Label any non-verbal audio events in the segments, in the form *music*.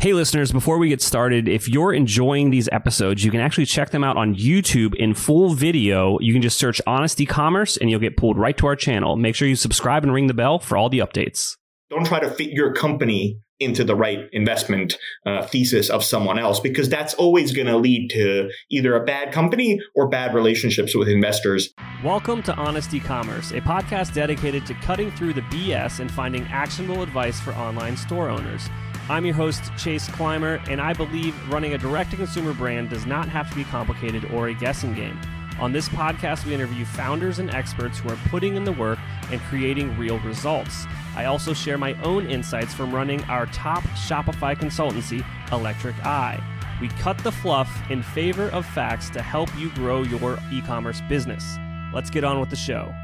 Hey, listeners, before we get started, if you're enjoying these episodes, you can actually check them out on YouTube in full video. You can just search Honest E-commerce and you'll get pulled right to our channel. Make sure you subscribe and ring the bell for all the updates. Don't try to fit your company into the right investment uh, thesis of someone else because that's always going to lead to either a bad company or bad relationships with investors. Welcome to Honest E-commerce, a podcast dedicated to cutting through the BS and finding actionable advice for online store owners. I'm your host, Chase Clymer, and I believe running a direct to consumer brand does not have to be complicated or a guessing game. On this podcast, we interview founders and experts who are putting in the work and creating real results. I also share my own insights from running our top Shopify consultancy, Electric Eye. We cut the fluff in favor of facts to help you grow your e commerce business. Let's get on with the show.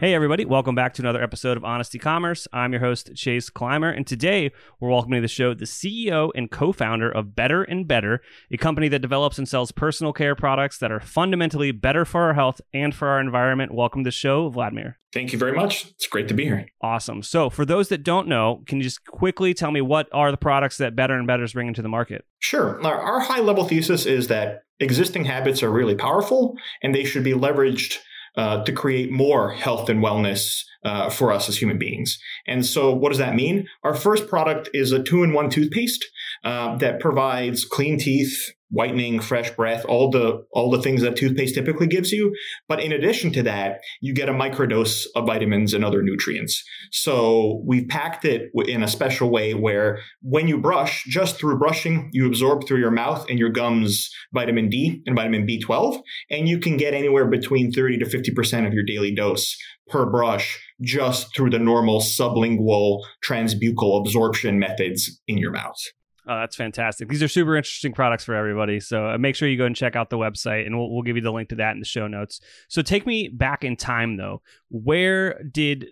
Hey, everybody, welcome back to another episode of Honest E-commerce. I'm your host, Chase Clymer, and today we're welcoming to the show the CEO and co founder of Better and Better, a company that develops and sells personal care products that are fundamentally better for our health and for our environment. Welcome to the show, Vladimir. Thank you very much. It's great to be here. Awesome. So, for those that don't know, can you just quickly tell me what are the products that Better and Better is bringing to the market? Sure. Our, our high level thesis is that existing habits are really powerful and they should be leveraged uh, to create more health and wellness uh, for us as human beings. And so, what does that mean? Our first product is a two in one toothpaste uh, that provides clean teeth, whitening, fresh breath, all the all the things that toothpaste typically gives you. But in addition to that, you get a microdose of vitamins and other nutrients. So we've packed it in a special way where when you brush, just through brushing, you absorb through your mouth and your gums vitamin D and vitamin B12, and you can get anywhere between 30 to 50% of your daily dose per brush just through the normal sublingual transbuccal absorption methods in your mouth. Oh, that's fantastic. These are super interesting products for everybody. So uh, make sure you go and check out the website, and we'll, we'll give you the link to that in the show notes. So take me back in time, though. Where did,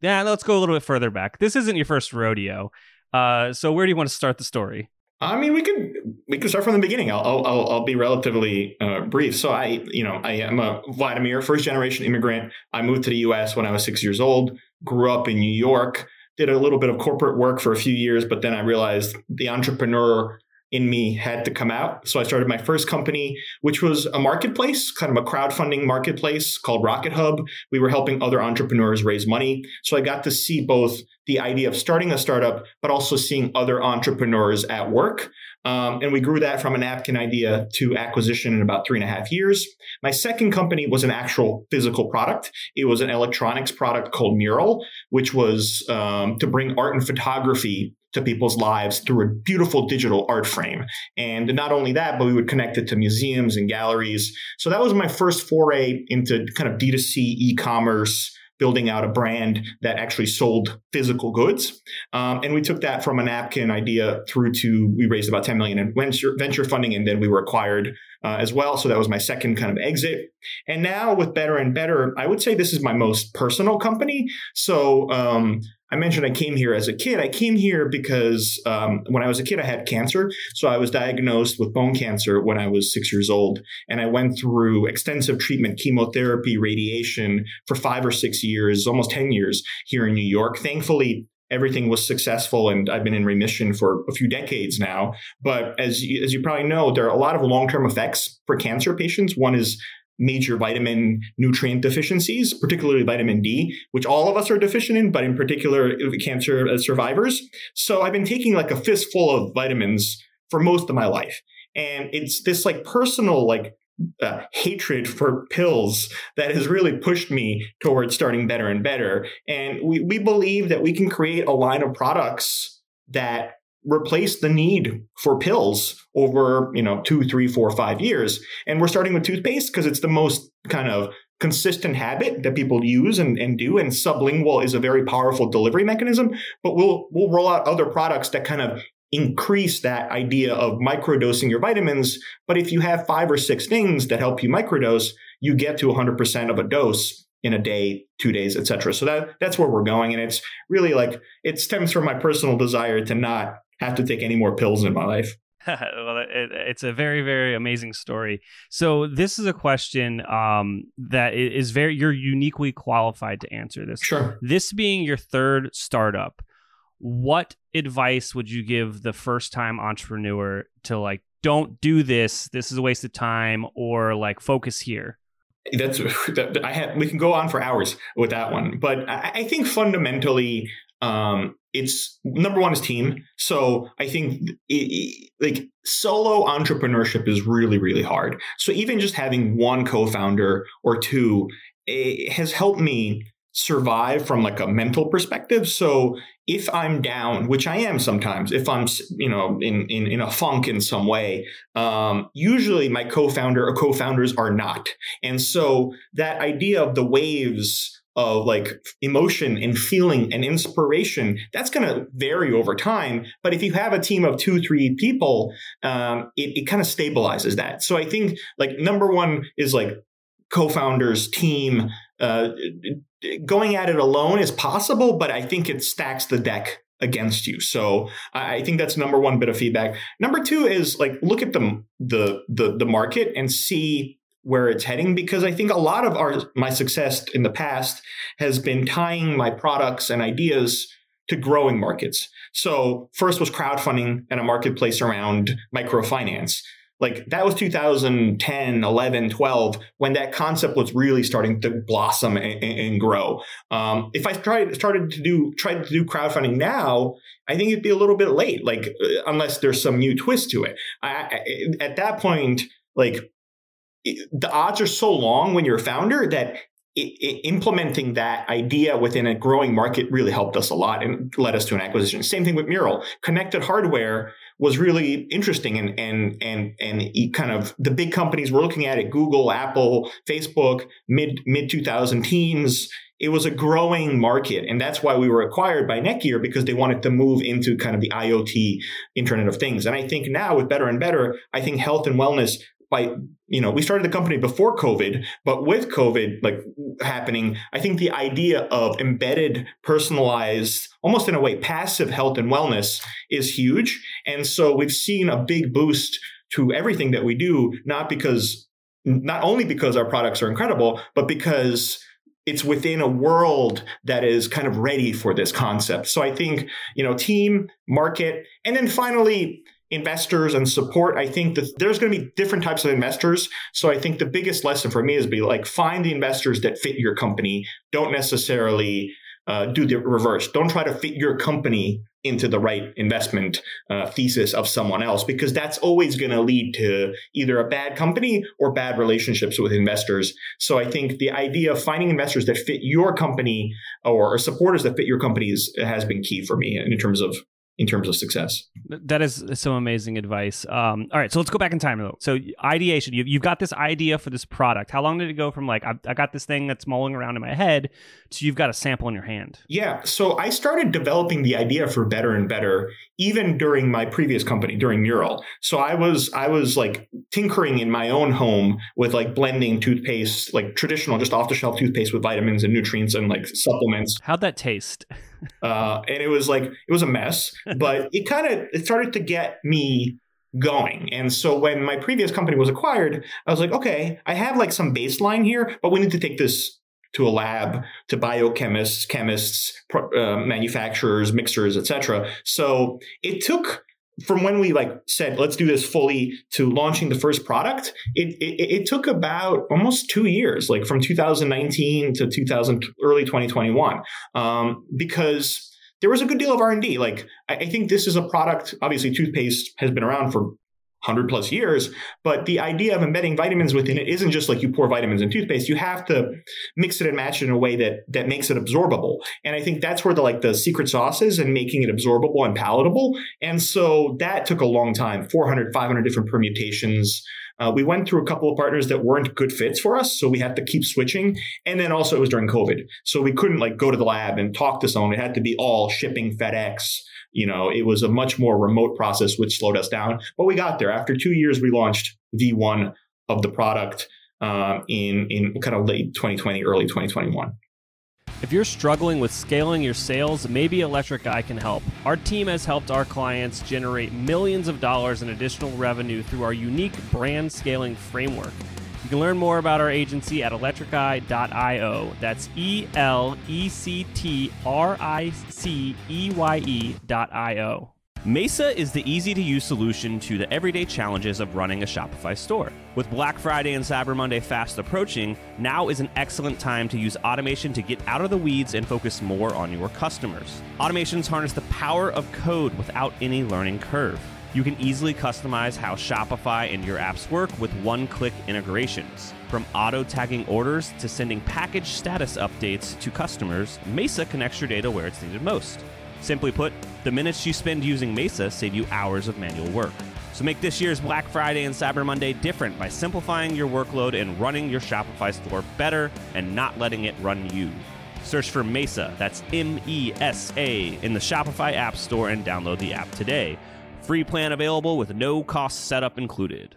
yeah, let's go a little bit further back. This isn't your first rodeo. Uh, so where do you want to start the story? I mean, we could we could start from the beginning. I'll I'll, I'll be relatively uh, brief. So I, you know, I am a Vladimir, first generation immigrant. I moved to the U.S. when I was six years old. Grew up in New York did a little bit of corporate work for a few years, but then I realized the entrepreneur in me had to come out. So I started my first company, which was a marketplace, kind of a crowdfunding marketplace called RocketHub. We were helping other entrepreneurs raise money. So I got to see both the idea of starting a startup, but also seeing other entrepreneurs at work. Um, and we grew that from a napkin idea to acquisition in about three and a half years. My second company was an actual physical product. It was an electronics product called Meural, which was um, to bring art and photography to people's lives through a beautiful digital art frame. And not only that, but we would connect it to museums and galleries. So that was my first foray into kind of D2C e commerce building out a brand that actually sold physical goods. Um, and we took that from a napkin idea through to we raised about 10 million in venture, venture funding, and then we were acquired uh, as well. So that was my second kind of exit. And now with Better and Better, I would say this is my most personal company. So um, I mentioned I came here as a kid. I came here because um, when I was a kid, I had cancer. So I was diagnosed with bone cancer when I was six years old. And I went through extensive treatment, chemotherapy, radiation for five or six years, almost 10 years here in New York. Thankfully, everything was successful and I've been in remission for a few decades now. But as you, as you probably know, there are a lot of long-term effects for cancer patients. One is major vitamin nutrient deficiencies, particularly vitamin D, which all of us are deficient in, but in particular uh, cancer uh, survivors. So I've been taking like a fistful of vitamins for most of my life. And it's this like personal like uh, hatred for pills that has really pushed me towards starting better and better. And we, we believe that we can create a line of products that replace the need for pills over you know two three four five years and we're starting with toothpaste because it's the most kind of consistent habit that people use and, and do and sublingual is a very powerful delivery mechanism but we'll we'll roll out other products that kind of increase that idea of microdosing your vitamins but if you have five or six things that help you microdose you get to 100% of a dose in a day, two days, etc. So that that's where we're going, and it's really like it stems from my personal desire to not have to take any more pills in my life. *laughs* *laughs* well, it, it's a very, very amazing story. So this is a question um, that is very you're uniquely qualified to answer this. Sure. This being your third startup, what advice would you give the first time entrepreneur to like don't do this this is a waste of time or like focus here that's *laughs* that, I have. We can go on for hours with that one, but I, I think fundamentally, um, it's number one is team. So I think it, it, like solo entrepreneurship is really really hard. So even just having one co-founder or two has helped me survive from like a mental perspective. So if I'm down, which I am sometimes, if I'm you know in in, in a funk in some way, um, usually my co-founder or co-founders are not, and so that idea of the waves of like emotion and feeling and inspiration that's going to vary over time. But if you have a team of two three people um, it, it kind of stabilizes that. So i think like number one is like co-founders team uh, going at it alone is possible, but I think it stacks the deck against you. So I think that's number one bit of feedback. Number two is like look at the the the, the market and see where it's heading because I think a lot of our my success in the past has been tying my products and ideas to growing markets. So first was crowdfunding and a marketplace around microfinance like that was 2010 11 12 when that concept was really starting to blossom and, and grow. Um, if i tried started to do tried to do crowdfunding now i think it'd be a little bit late like uh, unless there's some new twist to it. I, I, at that point like the odds are so long when you're a founder that implementing that idea within a growing market really helped us a lot and led us to an acquisition. Same thing with Meural. Connected hardware was really interesting and and and and kind of the big companies were looking at it google apple facebook mid mid 2000 teens it was a growing market and that's why we were acquired by netgear because they wanted to move into kind of the iot internet of things and i think now with better and better i think health and wellness by you know we started the company before covid but with covid like happening i think the idea of embedded personalized almost in a way passive health and wellness is huge and so we've seen a big boost to everything that we do not because not only because our products are incredible but because it's within a world that is kind of ready for this concept. So I think, you know, team, market, and then finally, investors and support, I think that there's going to be different types of investors. So I think the biggest lesson for me is be like find the investors that fit your company. Don't necessarily uh, do the reverse. Don't try to fit your company into the right investment uh, thesis of someone else because that's always going to lead to either a bad company or bad relationships with investors. So I think the idea of finding investors that fit your company or, or supporters that fit your companies has been key for me in terms of in terms of success. That is some amazing advice. Um, all right, so let's go back in time though. So ideation, you, have got this idea for this product. How long did it go from like I, I, got this thing that's mulling around in my head to you've got a sample in your hand? Yeah, so I started developing the idea for Better and Better even during my previous company, during Meural. So I was I was like tinkering in my own home with like blending toothpaste, like traditional, just off the shelf toothpaste with vitamins and nutrients and like supplements. How'd that taste? *laughs* uh, and it was like it was a mess, but *laughs* it kind of it started to get me going. And so when my previous company was acquired, I was like, okay, I have like some baseline here, but we need to take this to a lab to biochemists, chemists, uh, manufacturers, mixers, etc. So it took from when we like said let's do this fully to launching the first product it, it, it took about almost two years like from 2019 to 2000 early 2021 um, because there was a good deal of r&d like I, I think this is a product obviously toothpaste has been around for 100 plus years. But the idea of embedding vitamins within it isn't just like you pour vitamins in toothpaste. You have to mix it and match it in a way that that makes it absorbable. And I think that's where the like the secret sauce is and making it absorbable and palatable. And so that took a long time 400, 500 different permutations. Uh, we went through a couple of partners that weren't good fits for us, so we had to keep switching. And then also it was during COVID, so we couldn't like go to the lab and talk to someone. It had to be all shipping FedEx, you know, it was a much more remote process, which slowed us down. But we got there. After two years, we launched V1 of the product um, in in kind of late 2020, early 2021. If you're struggling with scaling your sales, maybe Electric Eye can help. Our team has helped our clients generate millions of dollars in additional revenue through our unique brand scaling framework can learn more about our agency at electriceye.io. That's E L E C T R I C E Y E.io. Mesa is the easy to use solution to the everyday challenges of running a Shopify store. With Black Friday and Cyber Monday fast approaching, now is an excellent time to use automation to get out of the weeds and focus more on your customers. Automations harness the power of code without any learning curve. You can easily customize how Shopify and your apps work with one click integrations. From auto tagging orders to sending package status updates to customers, Mesa connects your data where it's needed most. Simply put, the minutes you spend using Mesa save you hours of manual work. So make this year's Black Friday and Cyber Monday different by simplifying your workload and running your Shopify store better and not letting it run you. Search for Mesa, that's M E S A, in the Shopify App Store and download the app today. Free plan available with no cost setup included.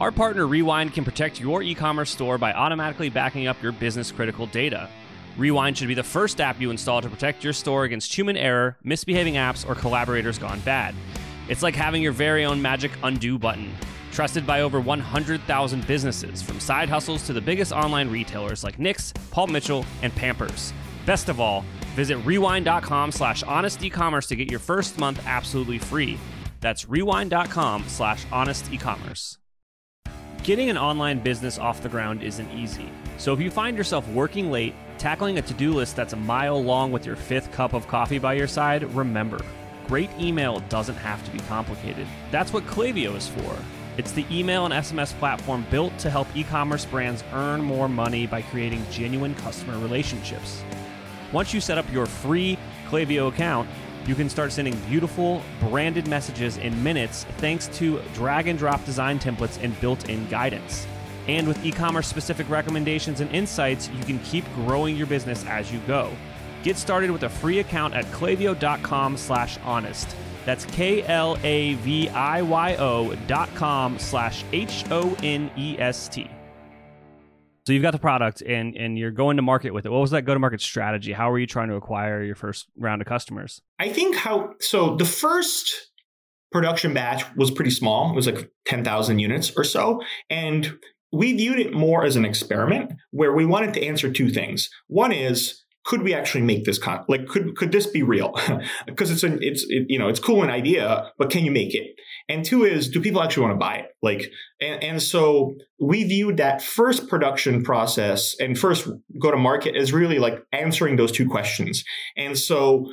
Our partner Rewind can protect your e commerce store by automatically backing up your business critical data. Rewind should be the first app you install to protect your store against human error, misbehaving apps, or collaborators gone bad. It's like having your very own magic undo button. Trusted by over 100,000 businesses, from side hustles to the biggest online retailers like Knix, Paul Mitchell, and Pampers. Best of all, visit rewind.com slash honest to get your first month absolutely free. That's rewind.com slash honest. Getting an online business off the ground isn't easy. So if you find yourself working late, tackling a to do list that's a mile long with your fifth cup of coffee by your side, remember great email doesn't have to be complicated. That's what Klaviyo is for. It's the email and SMS platform built to help e commerce brands earn more money by creating genuine customer relationships. Once you set up your free Klaviyo account, you can start sending beautiful branded messages in minutes thanks to drag and drop design templates and built in guidance. And with e commerce specific recommendations and insights, you can keep growing your business as you go. Get started with a free account at klaviyo.com slash honest. That's K-L-A-V-I-Y-O dot com slash H-O-N-E-S-T. So you've got the product and, and you're going to market with it. What was that go-to-market strategy? How were you trying to acquire your first round of customers? I think how so the first production batch was pretty small. It was like 10,000 units or so. And we viewed it more as an experiment where we wanted to answer two things. One is could we actually make this con like could could this be real? *laughs* Because it's an it's it, you know it's cool an idea but can you make it? And two is do people actually want to buy it? Like and, and so we viewed that first production process and first go to market as really like answering those two questions. And so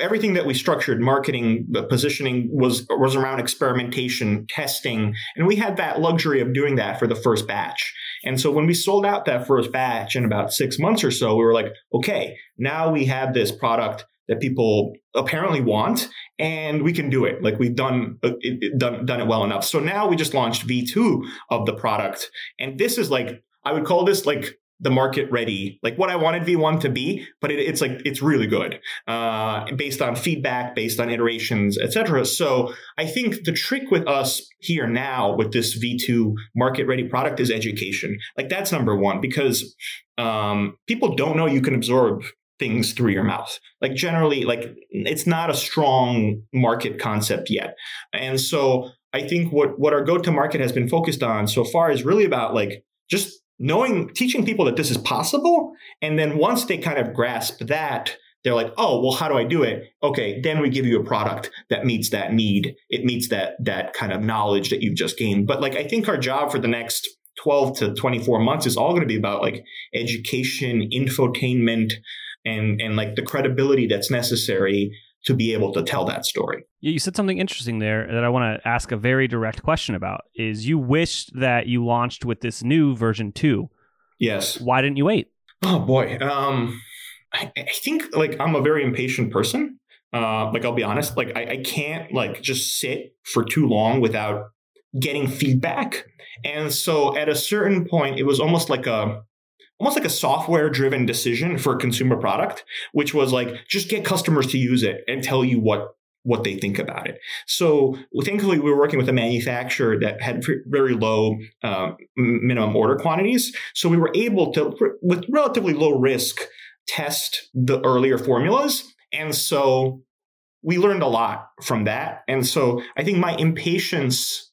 everything that we structured marketing positioning was was around experimentation testing and we had that luxury of doing that for the first batch and so when we sold out that first batch in about six months or so we were like okay now we have this product that people apparently want and we can do it. Like we've done uh, it, done done it well enough. So now we just launched v2 of the product. And this is like i would call this like the market ready, like what I wanted V1 to be, but it, it's like it's really good uh, based on feedback, based on iterations, etc. So I think the trick with us here now with this V2 market ready product is education. Like that's number one because um, people don't know you can absorb things through your mouth. Like generally, like it's not a strong market concept yet, and so I think what what our go to market has been focused on so far is really about like just knowing teaching people that this is possible and then once they kind of grasp that they're like oh well how do i do it? Okay then we give you a product that meets that need. It meets that that kind of knowledge that you've just gained. But like i think our job for the next 12 to 24 months is all going to be about like education infotainment and and like the credibility that's necessary to be able to tell that story. You said something interesting there that I want to ask a very direct question about is you wished that you launched with this new version 2. Yes. Why didn't you wait? Oh boy. Um I, I think like I'm a very impatient person. Uh like I'll be honest, like I, I can't like just sit for too long without getting feedback. And so at a certain point it was almost like a almost like a software driven decision for a consumer product, which was like just get customers to use it and tell you what what they think about it. So thankfully, we were working with a manufacturer that had very low uh, minimum order quantities. So we were able to, with relatively low risk, test the earlier formulas. And so we learned a lot from that. And so I think my impatience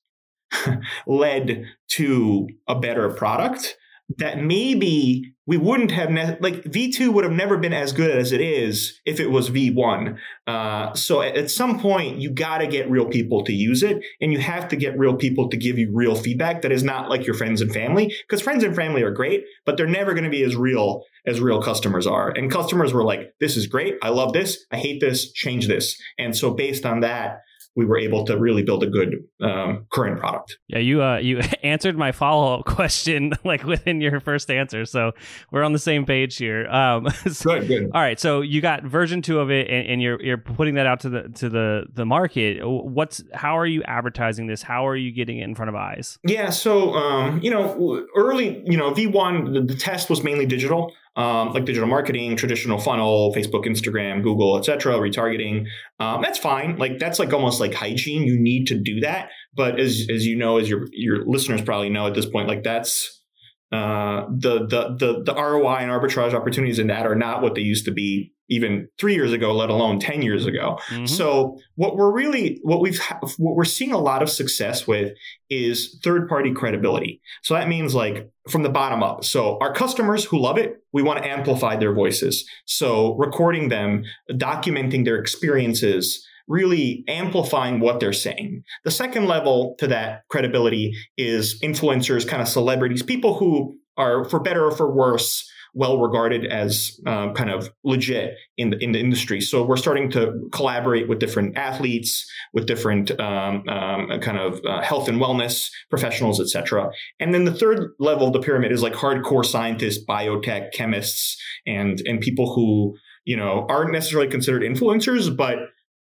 *laughs* led to a better product that maybe we wouldn't have ne- like V2 would have never been as good as it is if it was V1. Uh, so at, at, some point, you got to get real people to use it, and you have to get real people to give you real feedback that is not like your friends and family, because friends and family are great, but they're never going to be as real as real customers are. And customers were like, "This is great. I love this. I hate this. Change this." And so based on that, we were able to really build a good um, current product. Yeah, you uh, you *laughs* answered my follow up question *laughs* like within your first answer, so we're on the same page here. Um, *laughs* so, good, good. All right, so you got version two of it, and, and, you're you're putting that out to the to the the market. What's how are you advertising this? How are you getting it in front of eyes? Yeah, so um, you know, early, you know, V one the, the test was mainly digital um, like digital marketing, traditional funnel, Facebook, Instagram, Google, etc., retargeting. Um, that's fine. Like that's like almost like hygiene. You need to do that. But as as you know, as your your listeners probably know at this point, like that's uh, the, the the the ROI and arbitrage opportunities in that are not what they used to be even three years ago, let alone ten years ago. Mm-hmm. So what we're really what we've what we're seeing a lot of success with is third party credibility. So that means like from the bottom up. So our customers who love it, we want to amplify their voices. So recording them, documenting their experiences really amplifying what they're saying. The second level to that credibility is influencers, kind of celebrities, people who are, for better or for worse, well regarded as um, kind of legit in the in the industry. So we're starting to collaborate with different athletes, with different um, um, kind of uh, health and wellness professionals, etc. And then the third level of the pyramid is like hardcore scientists, biotech chemists, and and people who you know aren't necessarily considered influencers, but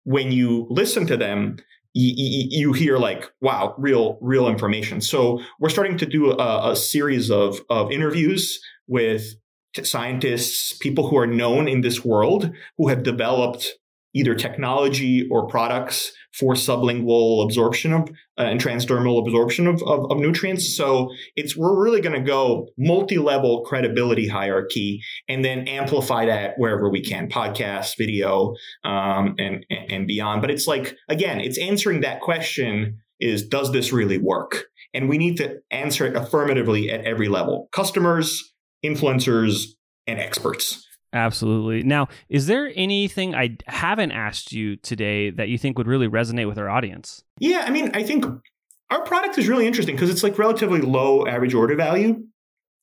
when you listen to them, you, you, hear like, wow, real, real information. So we're starting to do a, a series of, of interviews with scientists, people who are known in this world who have developed either technology or products for sublingual absorption of uh, and transdermal absorption of, of, of, nutrients. So it's we're really going to go multi-level credibility hierarchy and then amplify that wherever we can, podcast, video, um, and, and beyond. But it's like again, it's answering that question: is does this really work? And we need to answer it affirmatively at every level: customers, influencers, and experts. Absolutely. Now, is there anything I haven't asked you today that you think would really resonate with our audience? Yeah, I mean, I think our product is really interesting because it's like relatively low average order value.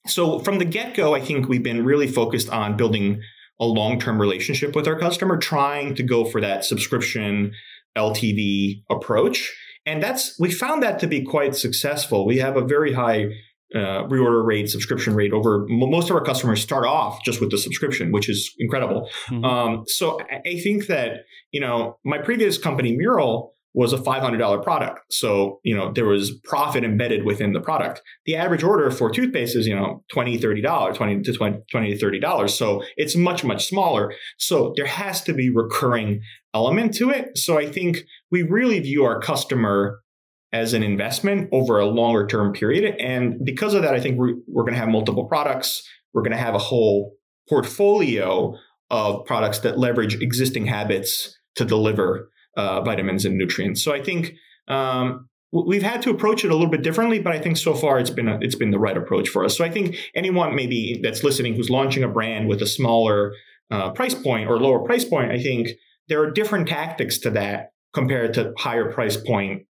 So from the get go, I think we've been really focused on building a long term relationship with our customer, trying to go for that subscription LTV approach. And that's, we found that to be quite successful. We have a very high uh, reorder rate, subscription rate over most of our customers start off just with the subscription, which is incredible. Mm-hmm. Um, so I think that, you know, my previous company, Meural, was a $500 product. So, you know, there was profit embedded within the product. The average order for toothpaste is, you know, $20, $30, 20 to 20, 20 to $30. So it's much, much smaller. So there has to be recurring element to it. So I think we really view our customer as an investment over a longer term period. And because of that, I think we're, we're going to have multiple products. We're going to have a whole portfolio of products that leverage existing habits to deliver uh, vitamins and nutrients. So I think um, we've had to approach it a little bit differently, but I think so far it's been a, it's been the right approach for us. So I think anyone maybe that's listening who's launching a brand with a smaller uh, price point or lower price point, I think there are different tactics to that compared to higher price point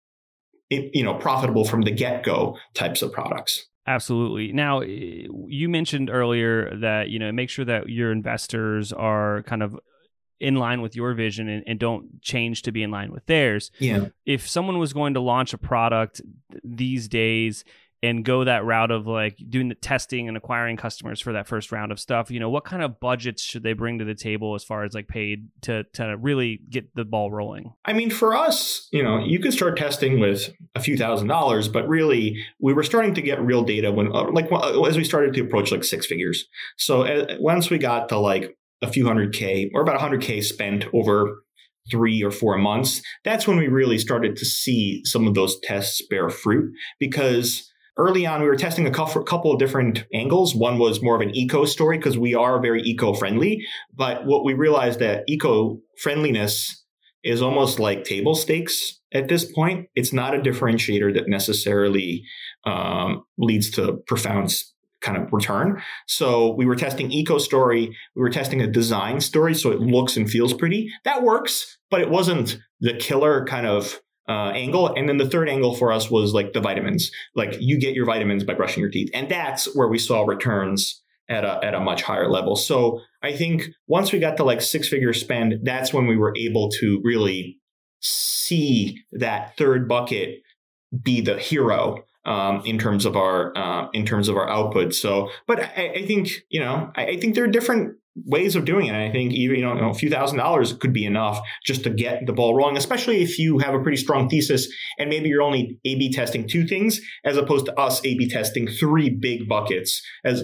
you know profitable from the get-go types of products Absolutely. Now, eh, you mentioned earlier that you know make sure that your investors are kind of in line with your vision and, and, don't change to be in line with theirs. Yeah. If someone was going to launch a product these days and go that route of like doing the testing and acquiring customers for that first round of stuff you know what kind of budgets should they bring to the table as far as like paid to to really get the ball rolling? I mean for us you know you could start testing with a few thousand dollars but really we were starting to get real data when uh, like as we started to approach like six figures. So uh, once we got to like a few hundred k or about 100k spent over three or four months that's when we really started to see some of those tests bear fruit because early on we were testing a couple of different angles one was more of an eco story because we are very eco-friendly but what we realized that eco-friendliness is almost like table stakes at this point. It's not a differentiator that necessarily um, leads to profound kind of return. So we were testing eco story, we were testing a design story, so it looks and feels pretty. That works, but it wasn't the killer kind of uh, angle. And then the third angle for us was like the vitamins. Like you get your vitamins by brushing your teeth, and that's where we saw returns at a at a much higher level. So I think once we got to like six figure spend, that's when we were able to really see that third bucket be the hero um, in terms of our uh, in terms of our output. So, but I, I think you know I, I, think there are different ways of doing it. And I think even you know a few thousand dollars could be enough just to get the ball rolling, especially if you have a pretty strong thesis and maybe you're only A/B testing two things as opposed to us A/B testing three big buckets. As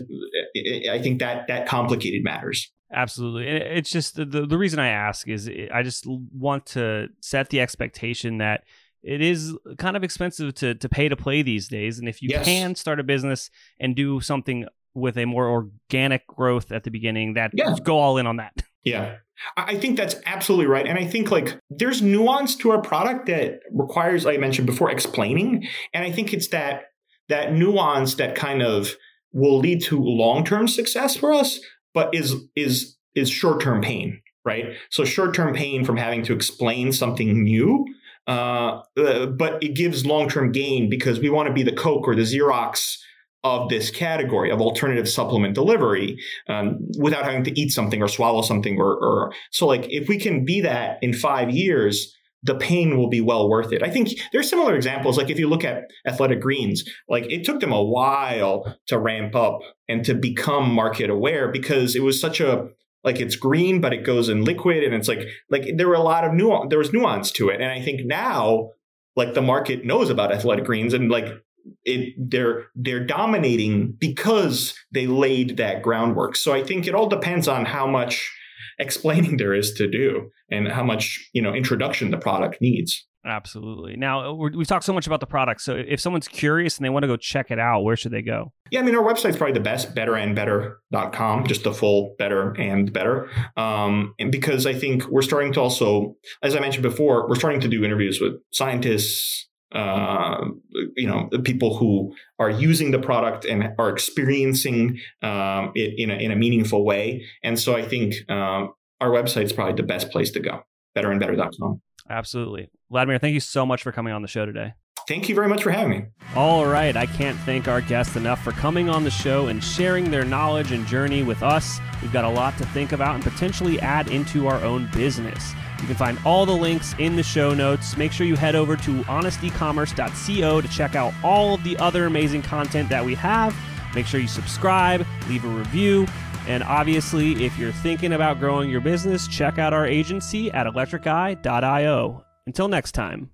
I think that that complicated matters. Absolutely. And it's just the, the reason I ask is I just want to set the expectation that it is kind of expensive to to pay to play these days. And if you yes. can start a business and do something with a more organic growth at the beginning, that yeah. go all in on that. *laughs* Yeah. I think that's absolutely right. And I think like there's nuance to our product that requires, like I mentioned before, explaining. And I think it's that that nuance that kind of will lead to long-term success for us, but is is is short-term pain, right? So short-term pain from having to explain something new uh, uh, but it gives long term gain because we want to be the Coke or the Xerox of this category of alternative supplement delivery um, without having to eat something or swallow something or, or so like if we can be that in five years the pain will be well worth it. I think there's similar examples. Like if you look at athletic greens, like it took them a while to ramp up and to become market aware because it was such a like it's green but it goes in liquid and it's like like there were a lot of nuance there was nuance to it and i think now like the market knows about athletic greens and like it they're they're dominating because they laid that groundwork so i think it all depends on how much explaining *laughs* there is to do and how much you know introduction the product needs Absolutely. Now, we've talked so much about the product. So, if someone's curious and they want to go check it out, where should they go? Yeah, I mean, our website's probably the best, betterandbetter.com, just the full better and better. Um, and because I think we're starting to also, as I mentioned before, we're starting to do interviews with scientists, uh, you know, people who are using the product and are experiencing um, it in a, in a meaningful way. And so I think um, our is probably the best place to go, betterandbetter.com. Absolutely. Vladimir, thank you so much for coming on the show today. Thank you very much for having me. All right. I can't thank our guests enough for coming on the show and sharing their knowledge and journey with us. We've got a lot to think about and potentially add into our own business. You can find all the links in the show notes. Make sure you head over to honestecommerce.co to check out all of the other amazing content that we have. Make sure you subscribe, leave a review, and obviously, if you're thinking about growing your business, check out our agency at electriceye.io. Until next time.